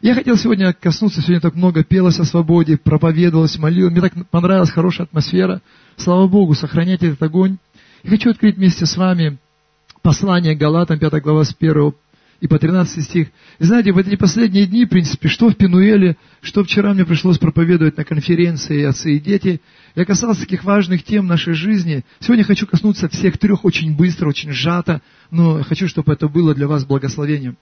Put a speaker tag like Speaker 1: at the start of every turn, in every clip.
Speaker 1: Я хотел сегодня коснуться, сегодня так много пелось о свободе, проповедовалось, молилось. Мне так понравилась хорошая атмосфера. Слава Богу, сохраняйте этот огонь. И хочу открыть вместе с вами послание Галатам, 5 глава с 1 и по 13 стих. И знаете, в эти последние дни, в принципе, что в Пинуэле, что вчера мне пришлось проповедовать на конференции «Отцы и дети», я касался таких важных тем нашей жизни. Сегодня хочу коснуться всех трех очень быстро, очень сжато, но хочу, чтобы это было для вас благословением.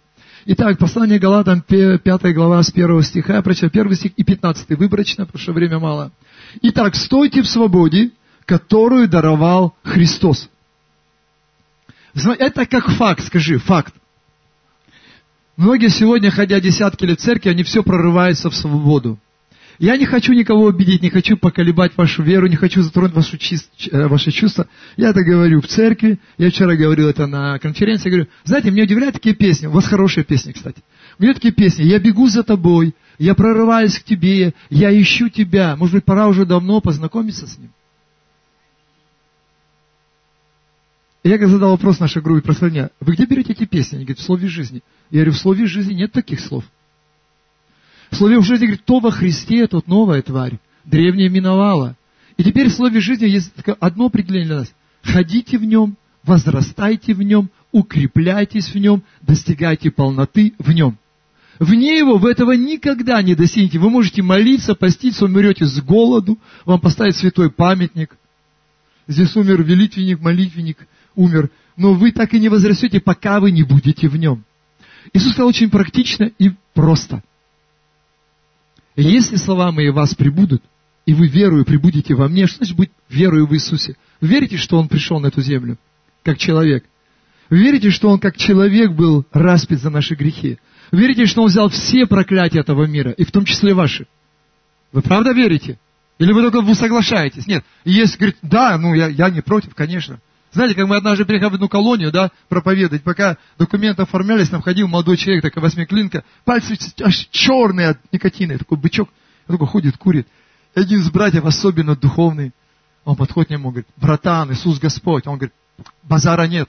Speaker 1: Итак, послание Галатам, 5 глава с 1 стиха, я прочитаю 1 стих и 15 выборочно, потому что время мало. Итак, стойте в свободе, которую даровал Христос. Это как факт, скажи, факт. Многие сегодня, ходя десятки лет в церкви, они все прорываются в свободу. Я не хочу никого обидеть, не хочу поколебать вашу веру, не хочу затронуть вашу, э, ваши чувства. Я это говорю в церкви, я вчера говорил это на конференции, говорю, знаете, меня удивляют такие песни, у вас хорошие песни, кстати. Меня такие песни, я бегу за тобой, я прорываюсь к тебе, я ищу тебя. Может быть, пора уже давно познакомиться с ним. И я задал вопрос нашей группе прославления, вы где берете эти песни? Они говорят, в слове жизни. Я говорю, в слове жизни нет таких слов. В слове жизни говорит, кто во Христе, тот новая тварь. Древнее миновало. И теперь в слове жизни есть одно определение для нас. Ходите в нем, возрастайте в нем, укрепляйтесь в нем, достигайте полноты в нем. Вне его вы этого никогда не достигнете. Вы можете молиться, поститься, умрете с голоду, вам поставить святой памятник. Здесь умер велитвенник, молитвенник, умер, но вы так и не возрастете, пока вы не будете в нем. Иисус сказал очень практично и просто. Если слова мои вас прибудут, и вы верою прибудете во мне, что значит быть верою в Иисусе? Вы верите, что Он пришел на эту землю, как человек? Вы верите, что Он как человек был распят за наши грехи? Вы верите, что Он взял все проклятия этого мира, и в том числе ваши? Вы правда верите? Или вы только вы соглашаетесь? Нет. Если говорит, да, ну я, я не против, конечно. Знаете, как мы однажды приехали в одну колонию, да, проповедовать, пока документы оформлялись, нам ходил молодой человек, такая восьмиклинка, пальцы аж черные от никотина, такой бычок, такой ходит, курит. Один из братьев, особенно духовный, он подходит к нему, говорит, братан, Иисус Господь. Он говорит, базара нет.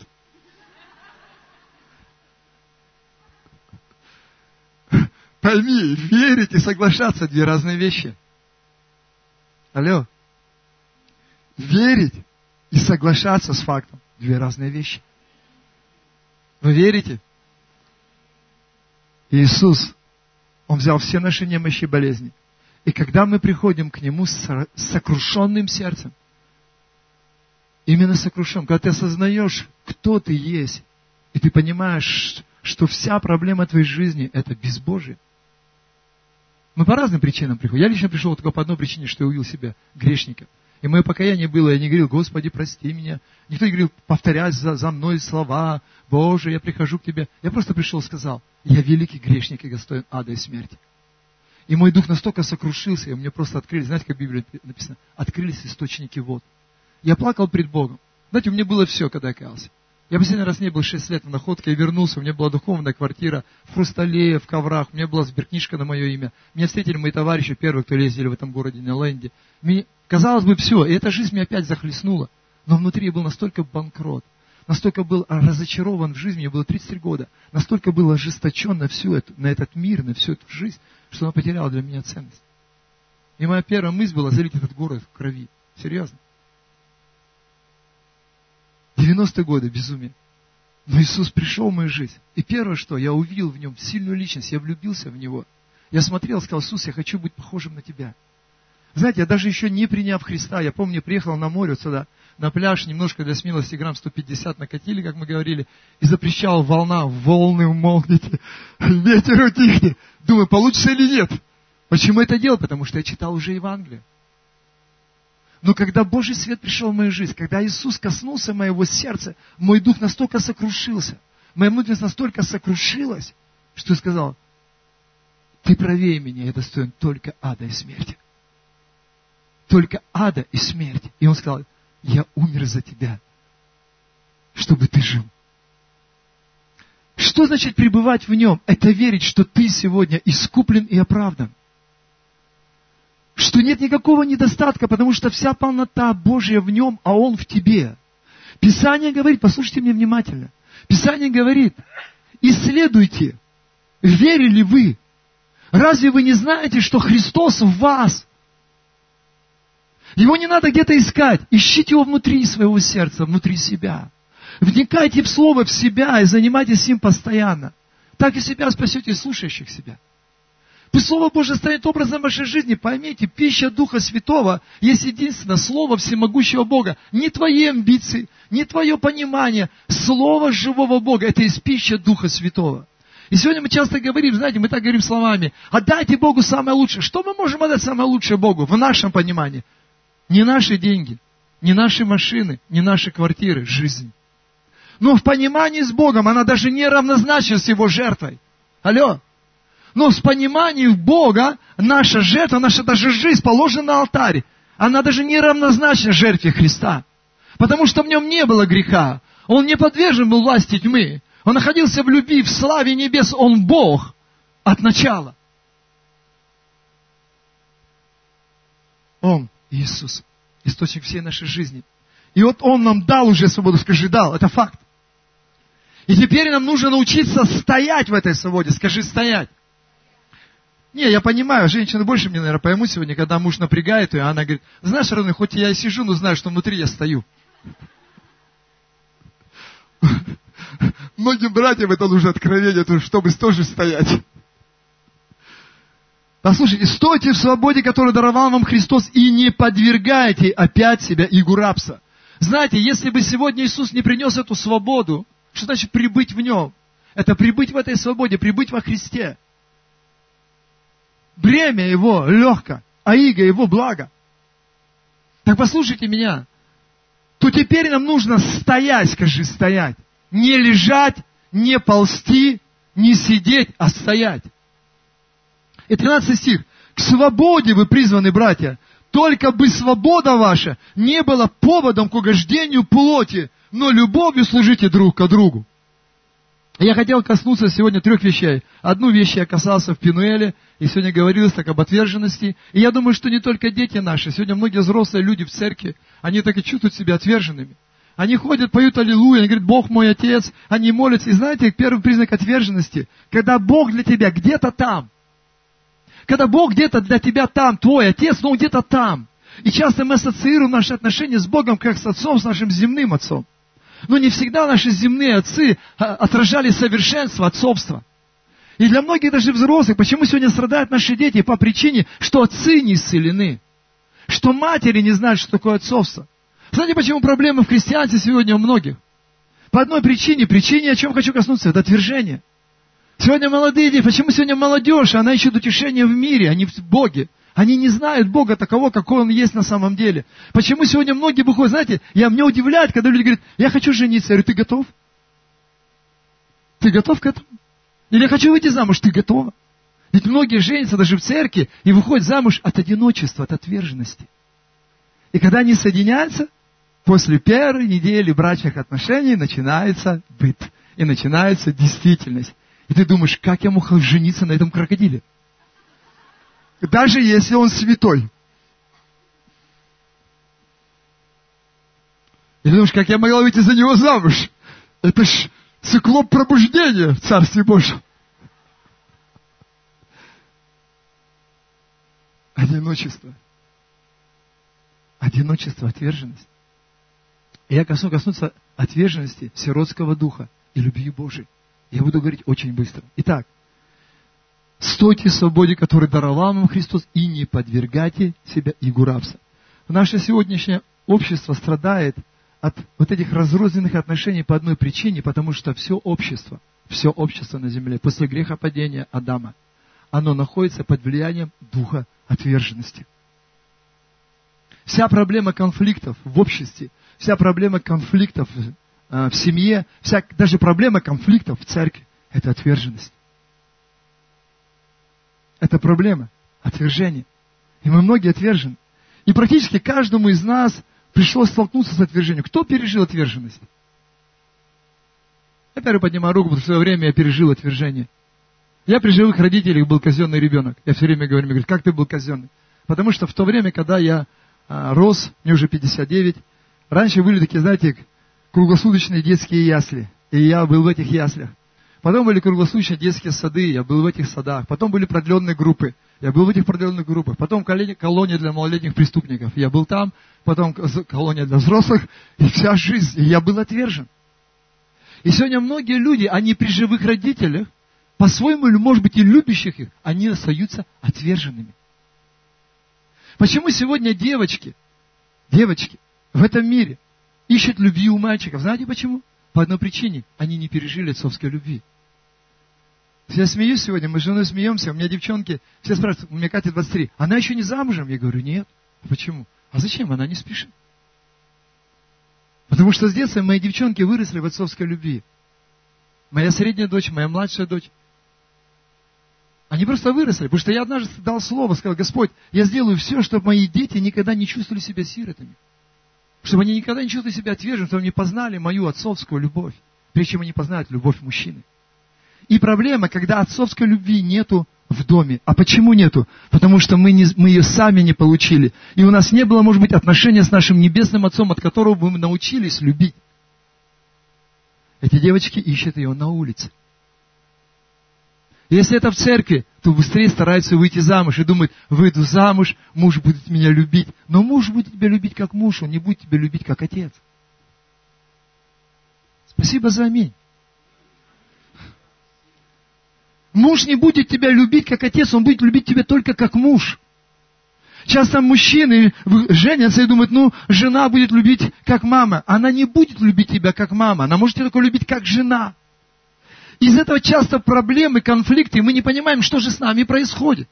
Speaker 1: Пойми, верить и соглашаться – две разные вещи. Алло. Верить и соглашаться с фактом – две разные вещи. Вы верите? Иисус, Он взял все наши немощи и болезни. И когда мы приходим к Нему с сокрушенным сердцем, именно сокрушен, когда ты осознаешь, кто ты есть, и ты понимаешь, что вся проблема твоей жизни – это безбожие. Мы по разным причинам приходим. Я лично пришел только по одной причине, что я увидел себя грешником. И мое покаяние было, я не говорил, Господи, прости меня. Никто не говорил, повторять за, за мной слова, Боже, я прихожу к Тебе. Я просто пришел сказал, я великий грешник и достоин ада и смерти. И мой дух настолько сокрушился, и мне просто открылись, знаете, как в Библии написано, открылись источники вод. Я плакал пред Богом. Знаете, у меня было все, когда я каялся. Я последний раз не был 6 лет в находке, я вернулся, у меня была духовная квартира в хрустале, в коврах, у меня была сберкнижка на мое имя. Меня встретили мои товарищи, первые, кто ездили в этом городе, на Ленде. Мне, казалось бы, все, и эта жизнь меня опять захлестнула. Но внутри я был настолько банкрот, настолько был разочарован в жизни, мне было 33 года, настолько был ожесточен на всю эту, на этот мир, на всю эту жизнь, что она потеряла для меня ценность. И моя первая мысль была залить этот город в крови. Серьезно. 90-е годы безумие. Но Иисус пришел в мою жизнь. И первое, что я увидел в нем сильную личность, я влюбился в него. Я смотрел, сказал, Иисус, я хочу быть похожим на тебя. Знаете, я даже еще не приняв Христа, я помню, приехал на море вот сюда, на пляж, немножко для смелости, грамм 150 накатили, как мы говорили, и запрещал волна, волны умолкните, ветер утихнет. Думаю, получится или нет? Почему это делал? Потому что я читал уже Евангелие. Но когда Божий свет пришел в мою жизнь, когда Иисус коснулся моего сердца, мой дух настолько сокрушился, моя внутренность настолько сокрушилась, что я сказал, ты правее меня, я достоин только ада и смерти. Только ада и смерти. И он сказал, я умер за тебя, чтобы ты жил. Что значит пребывать в нем? Это верить, что ты сегодня искуплен и оправдан что нет никакого недостатка, потому что вся полнота Божья в нем, а Он в тебе. Писание говорит, послушайте меня внимательно, Писание говорит, исследуйте, верили вы. Разве вы не знаете, что Христос в вас? Его не надо где-то искать. Ищите его внутри своего сердца, внутри себя. Вникайте в Слово, в себя и занимайтесь им постоянно. Так и себя спасете, слушающих себя. Пусть Слово Божье станет образом вашей жизни. Поймите, пища Духа Святого есть единственное Слово всемогущего Бога. Не твои амбиции, не твое понимание. Слово живого Бога – это есть пища Духа Святого. И сегодня мы часто говорим, знаете, мы так говорим словами, отдайте Богу самое лучшее. Что мы можем отдать самое лучшее Богу в нашем понимании? Не наши деньги, не наши машины, не наши квартиры, жизнь. Но в понимании с Богом она даже не равнозначна с Его жертвой. Алло. Но в понимании Бога наша жертва, наша даже жизнь положена на алтарь. Она даже не равнозначна жертве Христа. Потому что в нем не было греха. Он не подвержен был власти тьмы. Он находился в любви, в славе небес. Он Бог от начала. Он, Иисус, источник всей нашей жизни. И вот Он нам дал уже свободу. Скажи, дал. Это факт. И теперь нам нужно научиться стоять в этой свободе. Скажи, стоять. Не, я понимаю, женщины больше мне, наверное, поймут сегодня, когда муж напрягает ее, а она говорит, знаешь, родной, хоть я и сижу, но знаю, что внутри я стою. Многим братьям это нужно откровение, чтобы тоже стоять. Послушайте, стойте в свободе, которую даровал вам Христос, и не подвергайте опять себя игу рабства. Знаете, если бы сегодня Иисус не принес эту свободу, что значит прибыть в нем? Это прибыть в этой свободе, прибыть во Христе. Бремя его легко, а иго его благо. Так послушайте меня. То теперь нам нужно стоять, скажи, стоять. Не лежать, не ползти, не сидеть, а стоять. И 13 стих. К свободе вы призваны, братья. Только бы свобода ваша не была поводом к угождению плоти, но любовью служите друг к другу. Я хотел коснуться сегодня трех вещей. Одну вещь я касался в Пинуэле, и сегодня говорилось так об отверженности. И я думаю, что не только дети наши, сегодня многие взрослые люди в церкви, они так и чувствуют себя отверженными. Они ходят, поют аллилуйя, они говорят, Бог мой отец, они молятся. И знаете, первый признак отверженности, когда Бог для тебя где-то там. Когда Бог где-то для тебя там, твой отец, но он где-то там. И часто мы ассоциируем наши отношения с Богом как с отцом, с нашим земным отцом. Но не всегда наши земные отцы а, отражали совершенство отцовства. И для многих даже взрослых, почему сегодня страдают наши дети по причине, что отцы не исцелены, что матери не знают, что такое отцовство. Знаете, почему проблемы в христианстве сегодня у многих? По одной причине, причине, о чем хочу коснуться, это отвержение. Сегодня молодые люди, почему сегодня молодежь, она ищет утешение в мире, а не в Боге. Они не знают Бога такого, какой Он есть на самом деле. Почему сегодня многие выходят, знаете, я, меня удивляет, когда люди говорят, я хочу жениться. Я говорю, ты готов? Ты готов к этому? Или я хочу выйти замуж, ты готова? Ведь многие женятся даже в церкви и выходят замуж от одиночества, от отверженности. И когда они соединяются, после первой недели брачных отношений начинается быт. И начинается действительность. И ты думаешь, как я мог жениться на этом крокодиле? Даже если он святой. И думаешь, как я могла выйти за него замуж? Это ж циклоп пробуждения в Царстве Божьем. Одиночество. Одиночество, отверженность. И я косну коснуться отверженности сиротского духа и любви Божией. Я буду говорить очень быстро. Итак, стойте в свободе, которую даровал вам Христос, и не подвергайте себя игу рабства. Наше сегодняшнее общество страдает от вот этих разрозненных отношений по одной причине, потому что все общество, все общество на земле после грехопадения Адама, оно находится под влиянием духа отверженности. Вся проблема конфликтов в обществе, вся проблема конфликтов Э, в семье, вся, даже проблема конфликтов в церкви – это отверженность. Это проблема, отвержение. И мы многие отвержены. И практически каждому из нас пришлось столкнуться с отвержением. Кто пережил отверженность? Я первый поднимаю руку, потому что в свое время я пережил отвержение. Я при живых родителях был казенный ребенок. Я все время говорю, мне говорят, как ты был казенный? Потому что в то время, когда я а, рос, мне уже 59, раньше были такие, знаете, круглосуточные детские ясли. И я был в этих яслях. Потом были круглосуточные детские сады, я был в этих садах. Потом были продленные группы, я был в этих продленных группах. Потом колония для малолетних преступников, я был там. Потом колония для взрослых, и вся жизнь, и я был отвержен. И сегодня многие люди, они при живых родителях, по-своему, или может быть и любящих их, они остаются отверженными. Почему сегодня девочки, девочки в этом мире ищут любви у мальчиков? Знаете почему? По одной причине. Они не пережили отцовской любви. Я смеюсь сегодня, мы с женой смеемся, у меня девчонки, все спрашивают, у меня Катя 23, она еще не замужем? Я говорю, нет. Почему? А зачем? Она не спешит. Потому что с детства мои девчонки выросли в отцовской любви. Моя средняя дочь, моя младшая дочь. Они просто выросли, потому что я однажды дал слово, сказал, Господь, я сделаю все, чтобы мои дети никогда не чувствовали себя сиротами. Чтобы они никогда не чувствовали себя отверженными, чтобы они познали мою отцовскую любовь, прежде чем они познают любовь мужчины. И проблема, когда отцовской любви нету в доме. А почему нету? Потому что мы, не, мы ее сами не получили. И у нас не было, может быть, отношения с нашим небесным отцом, от которого бы мы научились любить. Эти девочки ищут ее на улице. Если это в церкви, то быстрее стараются выйти замуж и думают, выйду замуж, муж будет меня любить. Но муж будет тебя любить как муж, он не будет тебя любить как отец. Спасибо за аминь. Муж не будет тебя любить как отец, он будет любить тебя только как муж. Часто мужчины женятся и думают, ну, жена будет любить как мама. Она не будет любить тебя как мама, она может тебя только любить как жена. Из этого часто проблемы, конфликты, и мы не понимаем, что же с нами происходит.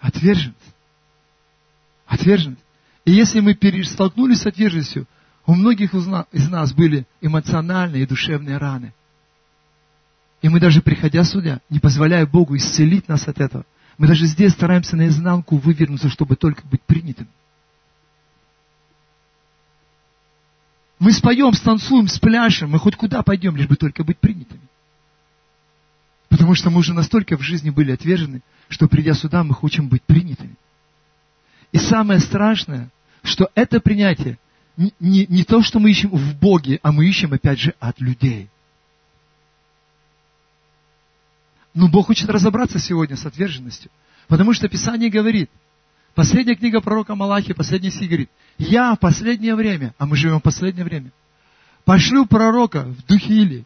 Speaker 1: Отверженность. Отверженность. И если мы столкнулись с отверженностью, у многих из нас были эмоциональные и душевные раны. И мы даже приходя сюда, не позволяя Богу исцелить нас от этого, мы даже здесь стараемся наизнанку вывернуться, чтобы только быть принятым. Мы споем, станцуем, спляшем, мы хоть куда пойдем, лишь бы только быть принятыми. Потому что мы уже настолько в жизни были отвержены, что придя сюда, мы хотим быть принятыми. И самое страшное, что это принятие не, не, не то, что мы ищем в Боге, а мы ищем, опять же, от людей. Но Бог хочет разобраться сегодня с отверженностью. Потому что Писание говорит, Последняя книга пророка Малахи, последний стих говорит, я в последнее время, а мы живем в последнее время, пошлю пророка в духе Или,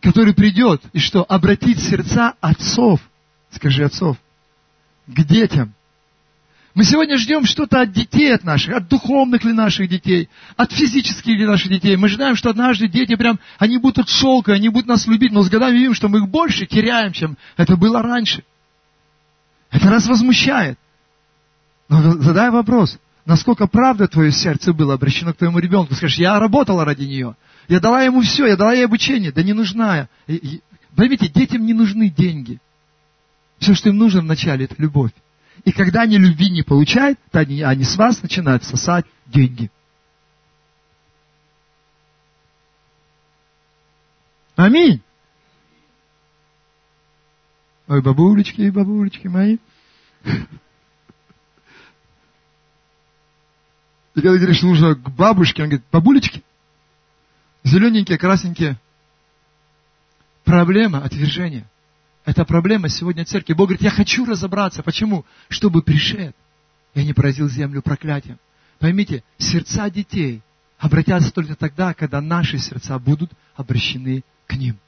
Speaker 1: который придет и что? Обратить сердца отцов, скажи отцов, к детям. Мы сегодня ждем что-то от детей от наших, от духовных ли наших детей, от физических ли наших детей. Мы ждаем, что однажды дети прям, они будут шелка, они будут нас любить, но с годами видим, что мы их больше теряем, чем это было раньше. Это нас возмущает. Но задай вопрос, насколько правда твое сердце было обращено к твоему ребенку. Скажешь, я работала ради нее. Я дала ему все, я дала ей обучение. Да не нужна. Поймите, детям не нужны деньги. Все, что им нужно вначале, это любовь. И когда они любви не получают, то они, они с вас начинают сосать деньги. Аминь. Ой, бабулечки, бабулечки мои. И когда говоришь, нужно к бабушке, он говорит, бабулечки, зелененькие, красненькие. Проблема отвержения. Это проблема сегодня церкви. Бог говорит, я хочу разобраться. Почему? Чтобы пришед. Я не поразил землю проклятием. Поймите, сердца детей обратятся только тогда, когда наши сердца будут обращены к ним.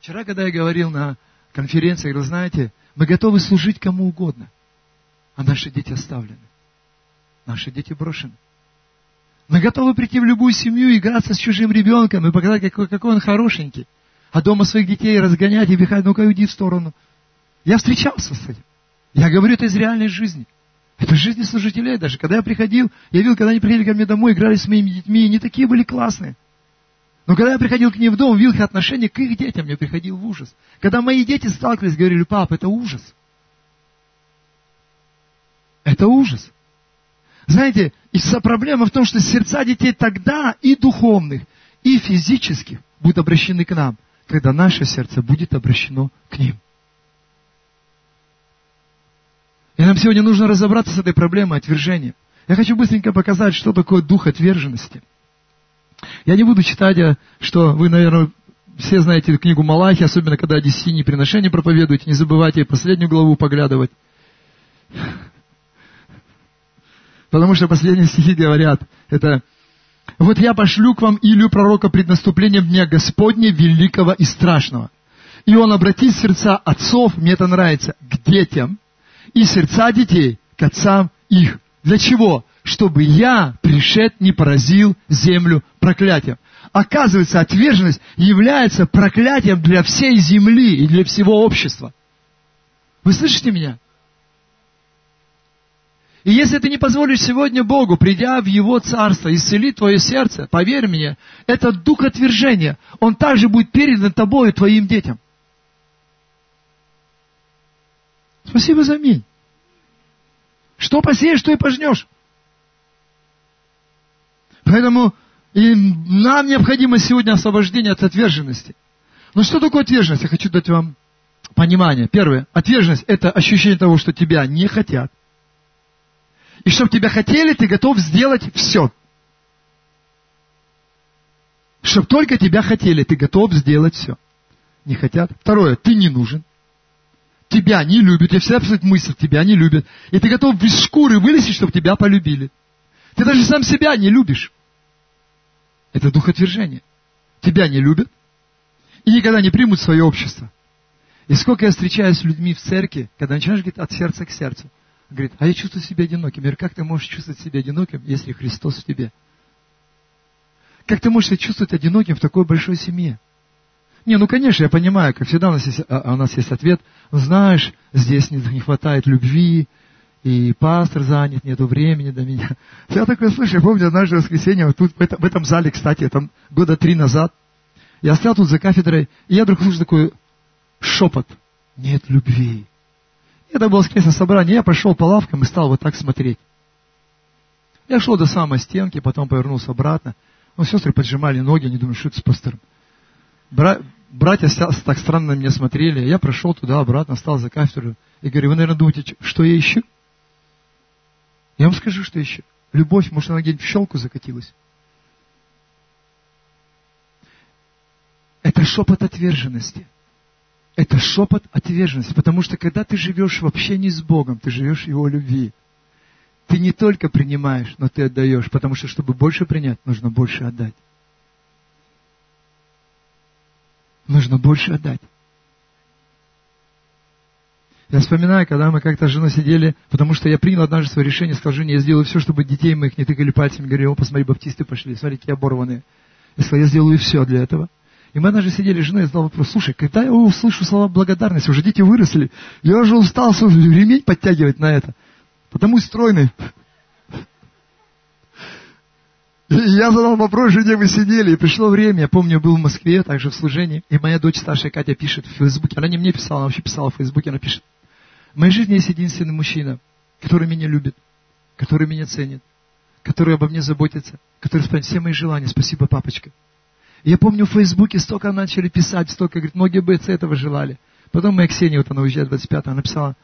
Speaker 1: Вчера, когда я говорил на конференции, я говорил, знаете, мы готовы служить кому угодно, а наши дети оставлены. Наши дети брошены. Мы готовы прийти в любую семью, играться с чужим ребенком и показать, какой, какой он хорошенький. А дома своих детей разгонять и бегать, ну-ка уйди в сторону. Я встречался с этим. Я говорю это из реальной жизни. Это жизни служителей даже. Когда я приходил, я видел, когда они приходили ко мне домой, играли с моими детьми, и они такие были классные. Но когда я приходил к ним в дом, видел их отношение к их детям, я приходил в ужас. Когда мои дети сталкивались, говорили, пап, это ужас. Это ужас. Знаете, и вся проблема в том, что сердца детей тогда и духовных, и физических будут обращены к нам, когда наше сердце будет обращено к ним. И нам сегодня нужно разобраться с этой проблемой отвержения. Я хочу быстренько показать, что такое дух отверженности. Я не буду читать, а, что вы, наверное, все знаете книгу Малахи, особенно когда о десятине приношений проповедуете, не забывайте последнюю главу поглядывать. Потому что последние стихи говорят, это «Вот я пошлю к вам Илью пророка пред наступлением Дня Господня великого и страшного. И он обратит сердца отцов, мне это нравится, к детям, и сердца детей к отцам их. Для чего? Чтобы я, пришед, не поразил землю проклятием. Оказывается, отверженность является проклятием для всей земли и для всего общества. Вы слышите меня? И если ты не позволишь сегодня Богу, придя в Его Царство, исцелить твое сердце, поверь мне, это дух отвержения. Он также будет передан тобой и твоим детям. Спасибо за аминь. Что посеешь, что и пожнешь. Поэтому и нам необходимо сегодня освобождение от отверженности. Но что такое отверженность? Я хочу дать вам понимание. Первое. Отверженность – это ощущение того, что тебя не хотят. И чтобы тебя хотели, ты готов сделать все. Чтобы только тебя хотели, ты готов сделать все. Не хотят. Второе. Ты не нужен тебя не любят, я всегда абсолютно мысль, тебя не любят. И ты готов без шкуры вылезти, чтобы тебя полюбили. Ты даже сам себя не любишь. Это дух отвержения. Тебя не любят и никогда не примут свое общество. И сколько я встречаюсь с людьми в церкви, когда начинаешь говорить от сердца к сердцу, говорит, а я чувствую себя одиноким. Я говорю, как ты можешь чувствовать себя одиноким, если Христос в тебе? Как ты можешь себя чувствовать одиноким в такой большой семье? Не, ну конечно, я понимаю, как всегда у нас есть, а, у нас есть ответ. Знаешь, здесь не, не хватает любви, и пастор занят, нету времени до меня. Я такое слышу, я помню однажды воскресенье, вот тут, в этом, в этом зале, кстати, там года три назад, я стоял тут за кафедрой, и я вдруг слышу такой шепот. Нет любви. Это было воскресное собрание, я пошел по лавкам и стал вот так смотреть. Я шел до самой стенки, потом повернулся обратно. Ну, сестры поджимали ноги, они думают, что это с пастором. Бра братья так странно на меня смотрели. Я прошел туда-обратно, стал за кафедру. И говорю, вы, наверное, думаете, что я ищу? Я вам скажу, что ищу. Любовь, может, она где-нибудь в щелку закатилась. Это шепот отверженности. Это шепот отверженности. Потому что когда ты живешь в общении с Богом, ты живешь в Его любви. Ты не только принимаешь, но ты отдаешь. Потому что, чтобы больше принять, нужно больше отдать. Нужно больше отдать. Я вспоминаю, когда мы как-то с женой сидели, потому что я принял однажды свое решение, сказал жене, я сделаю все, чтобы детей моих не тыкали пальцами, говорили, о, посмотри, баптисты пошли, смотри, какие оборванные. Я сказал, я сделаю все для этого. И мы однажды сидели женой, я задал вопрос, слушай, когда я услышу слова благодарности, уже дети выросли, я уже устал ремень подтягивать на это. Потому стройный. И я задал вопрос жене, мы сидели, и пришло время, я помню, был в Москве, также в служении, и моя дочь старшая Катя пишет в Фейсбуке, она не мне писала, она вообще писала в Фейсбуке, она пишет, в моей жизни есть единственный мужчина, который меня любит, который меня ценит, который обо мне заботится, который исполняет все мои желания. Спасибо, папочка. Я помню в Фейсбуке столько начали писать, столько, говорит, многие бойцы этого желали. Потом моя Ксения, вот она уезжает 25 она написала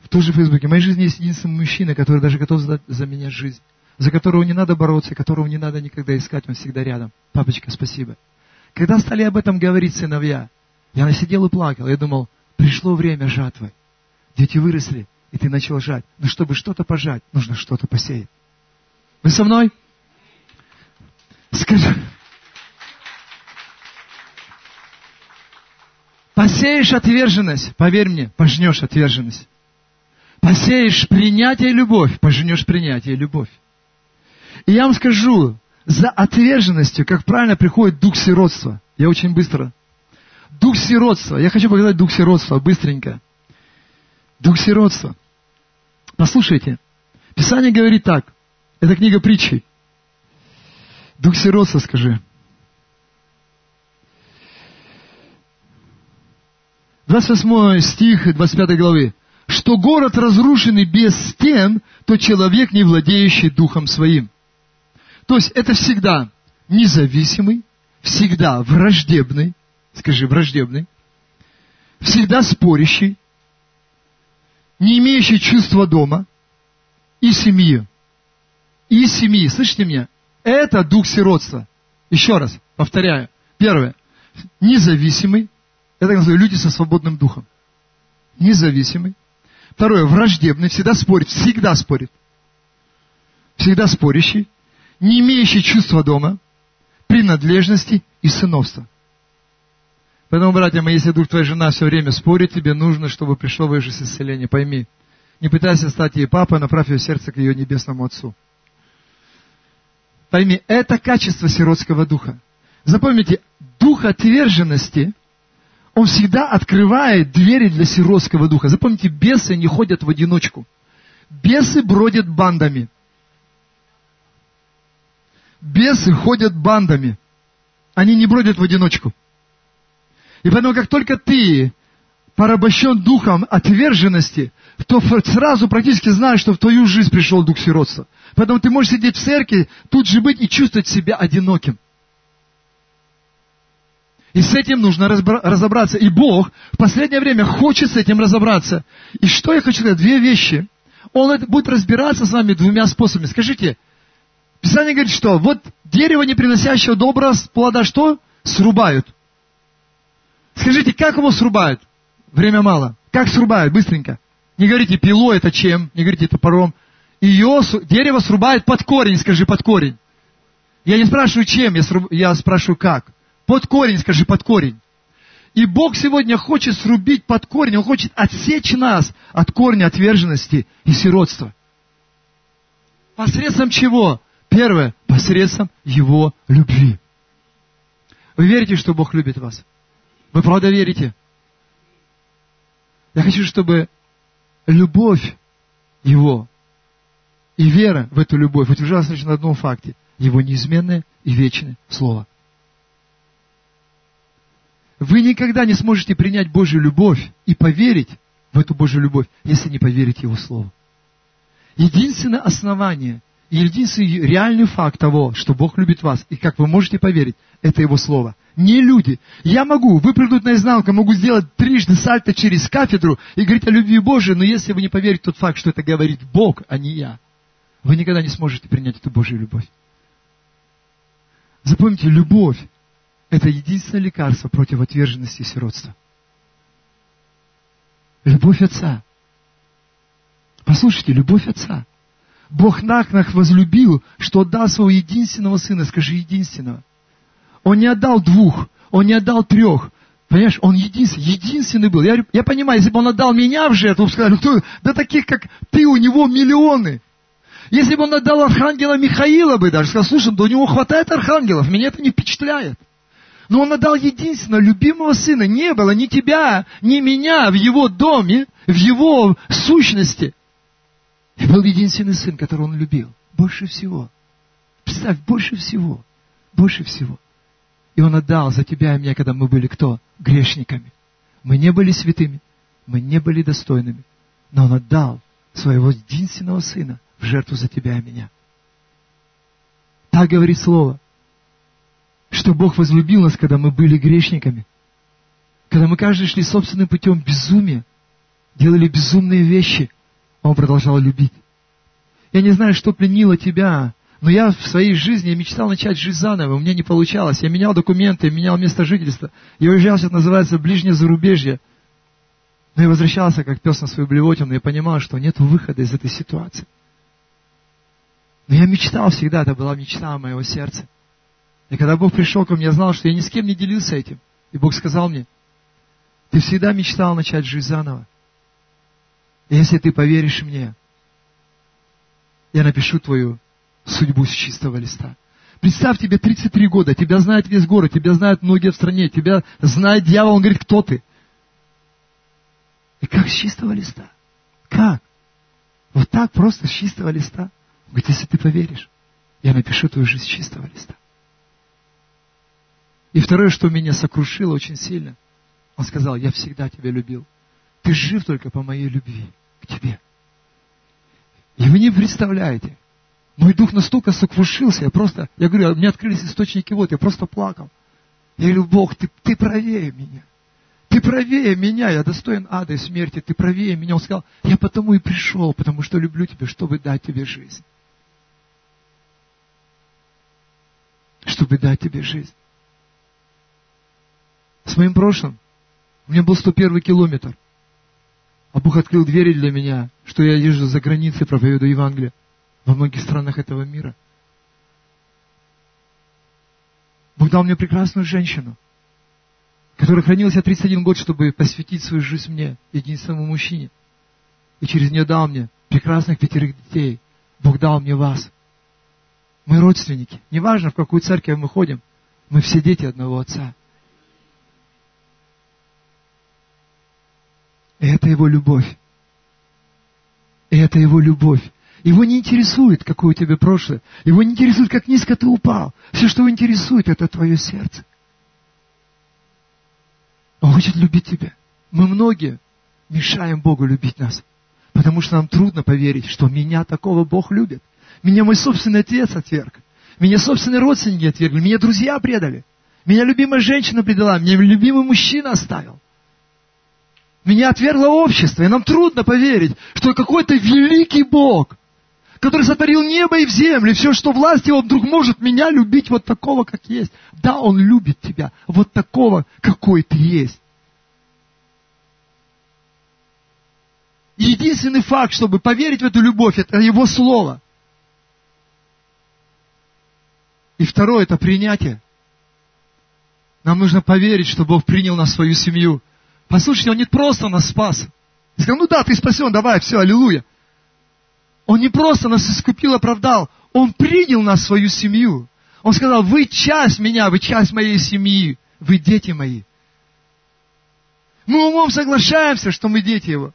Speaker 1: в той же Фейсбуке, в моей жизни есть единственный мужчина, который даже готов задать за меня жизнь за которого не надо бороться, которого не надо никогда искать, он всегда рядом. Папочка, спасибо. Когда стали об этом говорить сыновья, я сидел и плакал. Я думал, пришло время жатвы. Дети выросли, и ты начал жать. Но чтобы что-то пожать, нужно что-то посеять. Вы со мной? Скажи. Посеешь отверженность, поверь мне, пожнешь отверженность. Посеешь принятие и любовь, пожнешь принятие и любовь. И я вам скажу, за отверженностью, как правильно приходит дух сиротства. Я очень быстро. Дух сиротства. Я хочу показать дух сиротства быстренько. Дух сиротства. Послушайте. Писание говорит так. Это книга притчей. Дух сиротства, скажи. 28 стих 25 главы. Что город разрушенный без стен, то человек, не владеющий духом своим. То есть это всегда независимый, всегда враждебный, скажи, враждебный, всегда спорящий, не имеющий чувства дома и семьи. И семьи, слышите меня? Это дух сиротства. Еще раз, повторяю. Первое. Независимый. Это называю люди со свободным духом. Независимый. Второе. Враждебный. Всегда спорит. Всегда спорит. Всегда спорящий. Не имеющий чувства дома. Принадлежности и сыновства. Поэтому, братья мои, если вдруг твоя жена все время спорит, тебе нужно, чтобы пришло в ее жизнь исцеление. Пойми, не пытайся стать ей папой, направь ее сердце к ее небесному отцу. Пойми, это качество сиротского духа. Запомните, дух отверженности, он всегда открывает двери для сиротского духа. Запомните, бесы не ходят в одиночку. Бесы бродят бандами. Бесы ходят бандами. Они не бродят в одиночку. И поэтому, как только ты порабощен духом отверженности, то сразу практически знаешь, что в твою жизнь пришел дух сиротства. Поэтому ты можешь сидеть в церкви, тут же быть и чувствовать себя одиноким. И с этим нужно разобраться. И Бог в последнее время хочет с этим разобраться. И что я хочу сказать? Две вещи. Он будет разбираться с вами двумя способами. Скажите, Писание говорит, что вот дерево, не приносящего доброго плода, что? Срубают. Скажите, как его срубают? Время мало. Как срубают? Быстренько. Не говорите пилой это чем, не говорите топором. Ее дерево срубают под корень, скажи, под корень. Я не спрашиваю чем, я, сруб, я спрашиваю как. Под корень, скажи, под корень. И Бог сегодня хочет срубить под корень, Он хочет отсечь нас от корня отверженности и сиротства. Посредством чего? Первое, посредством Его любви. Вы верите, что Бог любит вас? Вы правда верите? Я хочу, чтобы любовь Его и вера в эту любовь утверждалась лишь на одном факте. Его неизменное и вечное Слово. Вы никогда не сможете принять Божью любовь и поверить в эту Божью любовь, если не поверите Его Слову. Единственное основание и единственный реальный факт того, что Бог любит вас, и как вы можете поверить, это Его Слово. Не люди. Я могу выпрыгнуть наизнанку, могу сделать трижды сальто через кафедру и говорить о любви Божией, но если вы не поверите в тот факт, что это говорит Бог, а не я, вы никогда не сможете принять эту Божью любовь. Запомните, любовь – это единственное лекарство против отверженности и сиротства. Любовь Отца. Послушайте, любовь Отца. Бог так нас возлюбил, что отдал своего единственного Сына, скажи единственного. Он не отдал двух, он не отдал трех. Понимаешь, он единственный, единственный был. Я, я понимаю, если бы он отдал меня в жертву, сказали, кто, да таких, как ты, у него миллионы. Если бы он отдал архангела Михаила бы даже, сказал, слушай, да у него хватает архангелов, меня это не впечатляет. Но он отдал единственного, любимого сына. Не было ни тебя, ни меня в его доме, в его сущности. И был единственный сын, которого он любил. Больше всего. Представь, больше всего. Больше всего. И Он отдал за тебя и меня, когда мы были кто? Грешниками. Мы не были святыми, мы не были достойными, но Он отдал своего единственного Сына в жертву за тебя и меня. Так говорит Слово, что Бог возлюбил нас, когда мы были грешниками. Когда мы каждый шли собственным путем безумия, делали безумные вещи, Он продолжал любить. Я не знаю, что пленило тебя, но я в своей жизни мечтал начать жизнь заново, у меня не получалось. Я менял документы, менял место жительства. Я уезжал, сейчас называется, ближнее зарубежье. Но я возвращался, как пес на свою блевотину, и понимал, что нет выхода из этой ситуации. Но я мечтал всегда, это была мечта моего сердца. И когда Бог пришел ко мне, я знал, что я ни с кем не делился этим. И Бог сказал мне, ты всегда мечтал начать жизнь заново. И если ты поверишь мне, я напишу твою судьбу с чистого листа. Представь, тебе 33 года, тебя знает весь город, тебя знают многие в стране, тебя знает дьявол, он говорит, кто ты? И как с чистого листа? Как? Вот так просто с чистого листа? Он говорит, если ты поверишь, я напишу твою жизнь с чистого листа. И второе, что меня сокрушило очень сильно, он сказал, я всегда тебя любил. Ты жив только по моей любви к тебе. И вы не представляете, мой дух настолько сокрушился, я просто, я говорю, мне открылись источники вот, я просто плакал. Я говорю, Бог, ты, ты правее меня. Ты правее меня, я достоин ада и смерти, ты правее меня. Он сказал, я потому и пришел, потому что люблю тебя, чтобы дать тебе жизнь. чтобы дать тебе жизнь. С моим прошлым у меня был 101 километр. А Бог открыл двери для меня, что я езжу за границей, проповедую Евангелие во многих странах этого мира. Бог дал мне прекрасную женщину, которая хранила себя 31 год, чтобы посвятить свою жизнь мне, единственному мужчине. И через нее дал мне прекрасных пятерых детей. Бог дал мне вас. Мы родственники. Неважно, в какую церковь мы ходим, мы все дети одного Отца. Это Его любовь. Это Его любовь. Его не интересует, какое у тебя прошлое. Его не интересует, как низко ты упал. Все, что его интересует, это твое сердце. Он хочет любить тебя. Мы многие мешаем Богу любить нас. Потому что нам трудно поверить, что меня такого Бог любит. Меня мой собственный отец отверг. Меня собственные родственники отвергли. Меня друзья предали. Меня любимая женщина предала. Меня любимый мужчина оставил. Меня отвергло общество. И нам трудно поверить, что какой-то великий Бог, который сотворил небо и в землю, все, что власть его, вдруг может меня любить вот такого, как есть. Да, он любит тебя вот такого, какой ты есть. единственный факт, чтобы поверить в эту любовь, это Его Слово. И второе, это принятие. Нам нужно поверить, что Бог принял нас в свою семью. Послушайте, Он не просто нас спас. И сказал, ну да, ты спасен, давай, все, аллилуйя. Он не просто нас искупил, оправдал. Он принял нас в свою семью. Он сказал, вы часть меня, вы часть моей семьи, вы дети мои. Мы умом соглашаемся, что мы дети Его.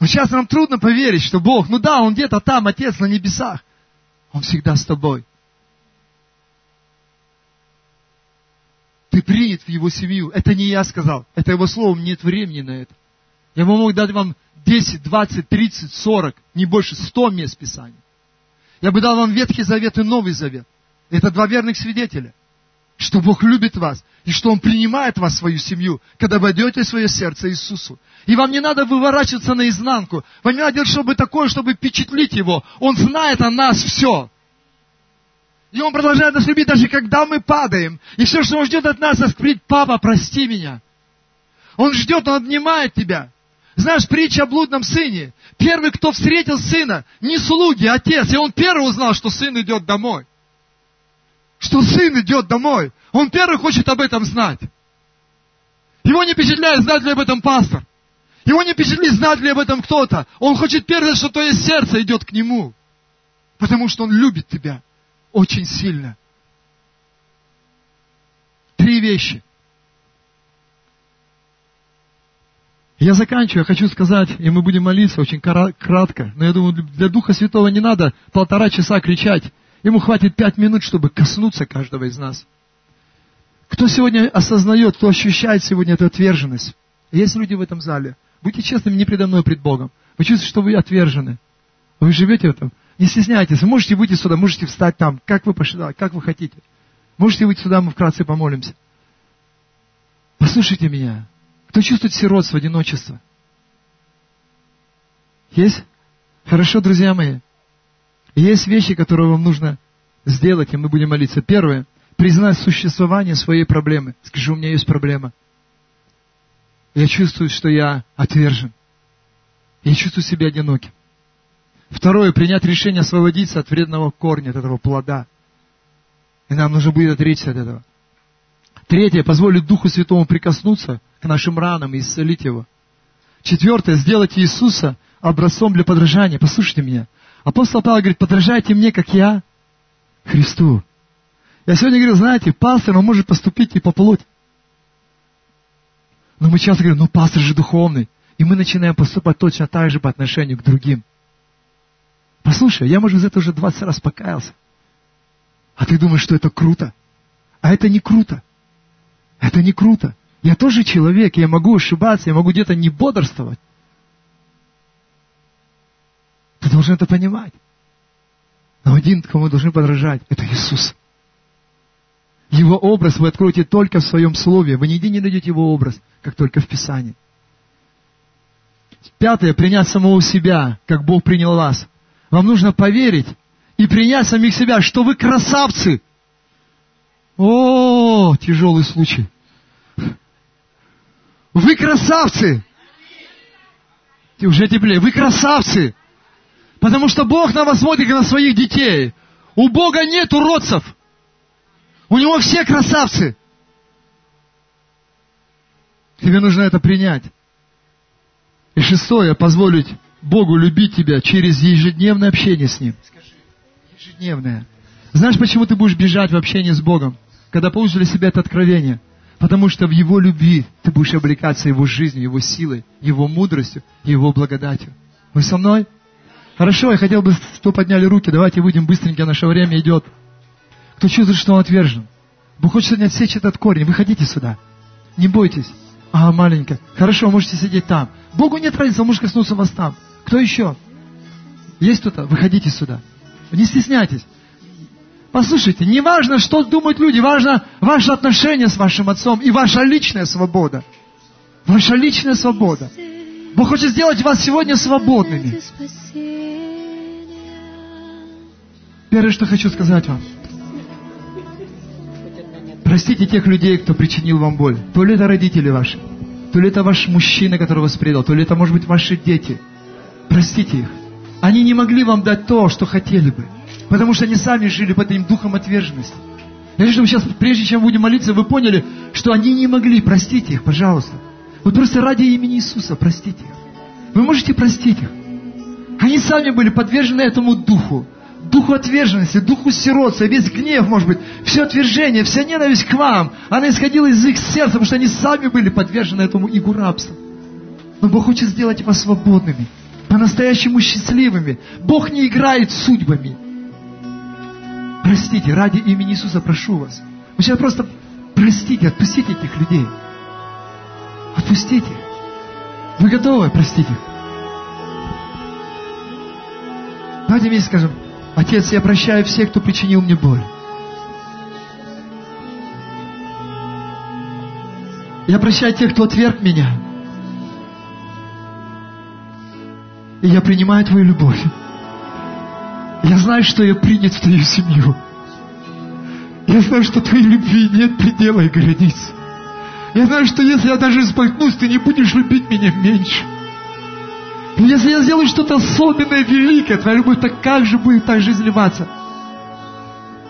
Speaker 1: Но сейчас нам трудно поверить, что Бог, ну да, Он где-то там, Отец на небесах. Он всегда с тобой. Принят в Его семью. Это не я сказал. Это Его слово, нет времени на это. Я мог дать вам 10, 20, 30, 40, не больше, 100 мест Писания. Я бы дал вам Ветхий Завет и Новый Завет. Это два верных свидетеля что Бог любит вас, и что Он принимает вас в свою семью, когда вы отдаете свое сердце Иисусу. И вам не надо выворачиваться наизнанку. Вам не надо чтобы такое, чтобы впечатлить Его. Он знает о нас все. И Он продолжает нас любить, даже когда мы падаем. И все, что Он ждет от нас, это папа, прости меня. Он ждет, Он обнимает тебя. Знаешь, притча о блудном сыне. Первый, кто встретил сына, не слуги, а отец. И он первый узнал, что сын идет домой что сын идет домой. Он первый хочет об этом знать. Его не впечатляет, знать ли об этом пастор. Его не впечатлит, знать ли об этом кто-то. Он хочет первое, что твое сердце идет к нему. Потому что он любит тебя очень сильно. Три вещи. Я заканчиваю, я хочу сказать, и мы будем молиться очень кратко, но я думаю, для Духа Святого не надо полтора часа кричать. Ему хватит пять минут, чтобы коснуться каждого из нас. Кто сегодня осознает, кто ощущает сегодня эту отверженность? Есть люди в этом зале. Будьте честными не предо мной, пред Богом. Вы чувствуете, что вы отвержены. Вы живете в этом. Не стесняйтесь. Вы можете выйти сюда, можете встать там, как вы пошли, как вы хотите. Можете выйти сюда, мы вкратце помолимся. Послушайте меня. Кто чувствует сиротство, одиночество? Есть? Хорошо, друзья мои. Есть вещи, которые вам нужно сделать, и мы будем молиться. Первое. Признать существование своей проблемы. Скажи, у меня есть проблема. Я чувствую, что я отвержен. Я чувствую себя одиноким. Второе. Принять решение освободиться от вредного корня, от этого плода. И нам нужно будет отречься от этого. Третье. Позволить Духу Святому прикоснуться к нашим ранам и исцелить его. Четвертое. Сделать Иисуса образцом для подражания. Послушайте меня. Апостол Павел говорит, подражайте мне, как я Христу. Я сегодня говорю, знаете, пастор, он может поступить и по. Но мы часто говорим, ну пастор же духовный. И мы начинаем поступать точно так же по отношению к другим. Послушай, я, может, за это уже 20 раз покаялся. А ты думаешь, что это круто? А это не круто. Это не круто. Я тоже человек, я могу ошибаться, я могу где-то не бодрствовать. Ты должен это понимать. Но один, кому мы должны подражать, это Иисус. Его образ вы откроете только в своем слове. Вы нигде не найдете его образ, как только в Писании. Пятое, принять самого себя, как Бог принял вас. Вам нужно поверить и принять самих себя, что вы красавцы. О, тяжелый случай. Вы красавцы! Ты уже теплее. Вы красавцы! Потому что Бог на вас смотрит как на своих детей. У Бога нет уродцев. У Него все красавцы. Тебе нужно это принять. И шестое, позволить Богу любить тебя через ежедневное общение с Ним. Скажи, ежедневное. Знаешь, почему ты будешь бежать в общении с Богом, когда получишь для себя это откровение? Потому что в Его любви ты будешь облекаться Его жизнью, Его силой, Его мудростью, Его благодатью. Вы со мной? Хорошо, я хотел бы, что подняли руки, давайте выйдем быстренько, наше время идет. Кто чувствует, что он отвержен? Бог хочет сегодня отсечь этот корень. Выходите сюда. Не бойтесь. А, маленькая. Хорошо, можете сидеть там. Богу нет разницы, он может коснуться вас там. Кто еще? Есть кто-то? Выходите сюда. Не стесняйтесь. Послушайте, не важно, что думают люди, важно ваше отношение с вашим отцом и ваша личная свобода. Ваша личная свобода. Бог хочет сделать вас сегодня свободными. Первое, что хочу сказать вам. Простите тех людей, кто причинил вам боль. То ли это родители ваши, то ли это ваш мужчина, который вас предал, то ли это, может быть, ваши дети. Простите их. Они не могли вам дать то, что хотели бы. Потому что они сами жили под этим духом отверженности. Я хочу, чтобы сейчас, прежде чем будем молиться, вы поняли, что они не могли. Простите их, пожалуйста. Вот просто ради имени Иисуса простите их. Вы можете простить их. Они сами были подвержены этому духу духу отверженности, духу сиротства, весь гнев, может быть, все отвержение, вся ненависть к вам, она исходила из их сердца, потому что они сами были подвержены этому игу рабства. Но Бог хочет сделать вас свободными, по-настоящему счастливыми. Бог не играет судьбами. Простите, ради имени Иисуса прошу вас. Вы сейчас просто простите, отпустите этих людей. Отпустите. Вы готовы простить их? Давайте вместе скажем, Отец, я прощаю всех, кто причинил мне боль. Я прощаю тех, кто отверг меня. И я принимаю Твою любовь. Я знаю, что я принят в Твою семью. Я знаю, что Твоей любви нет предела и границ. Я знаю, что если я даже споткнусь, Ты не будешь любить меня меньше. Если я сделаю что-то особенное, великое, твоя любовь так как же будет так же изливаться?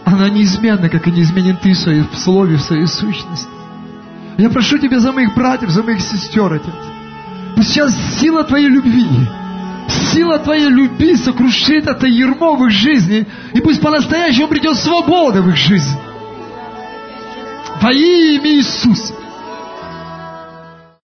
Speaker 1: Она неизменна, как и неизменен ты в своей в слове, в своей сущности. Я прошу Тебя за моих братьев, за моих сестер, Отец. Пусть сейчас сила Твоей любви, сила Твоей любви сокрушит это ермо в их жизни, и пусть по-настоящему придет свобода в их жизнь. Во имя Иисуса.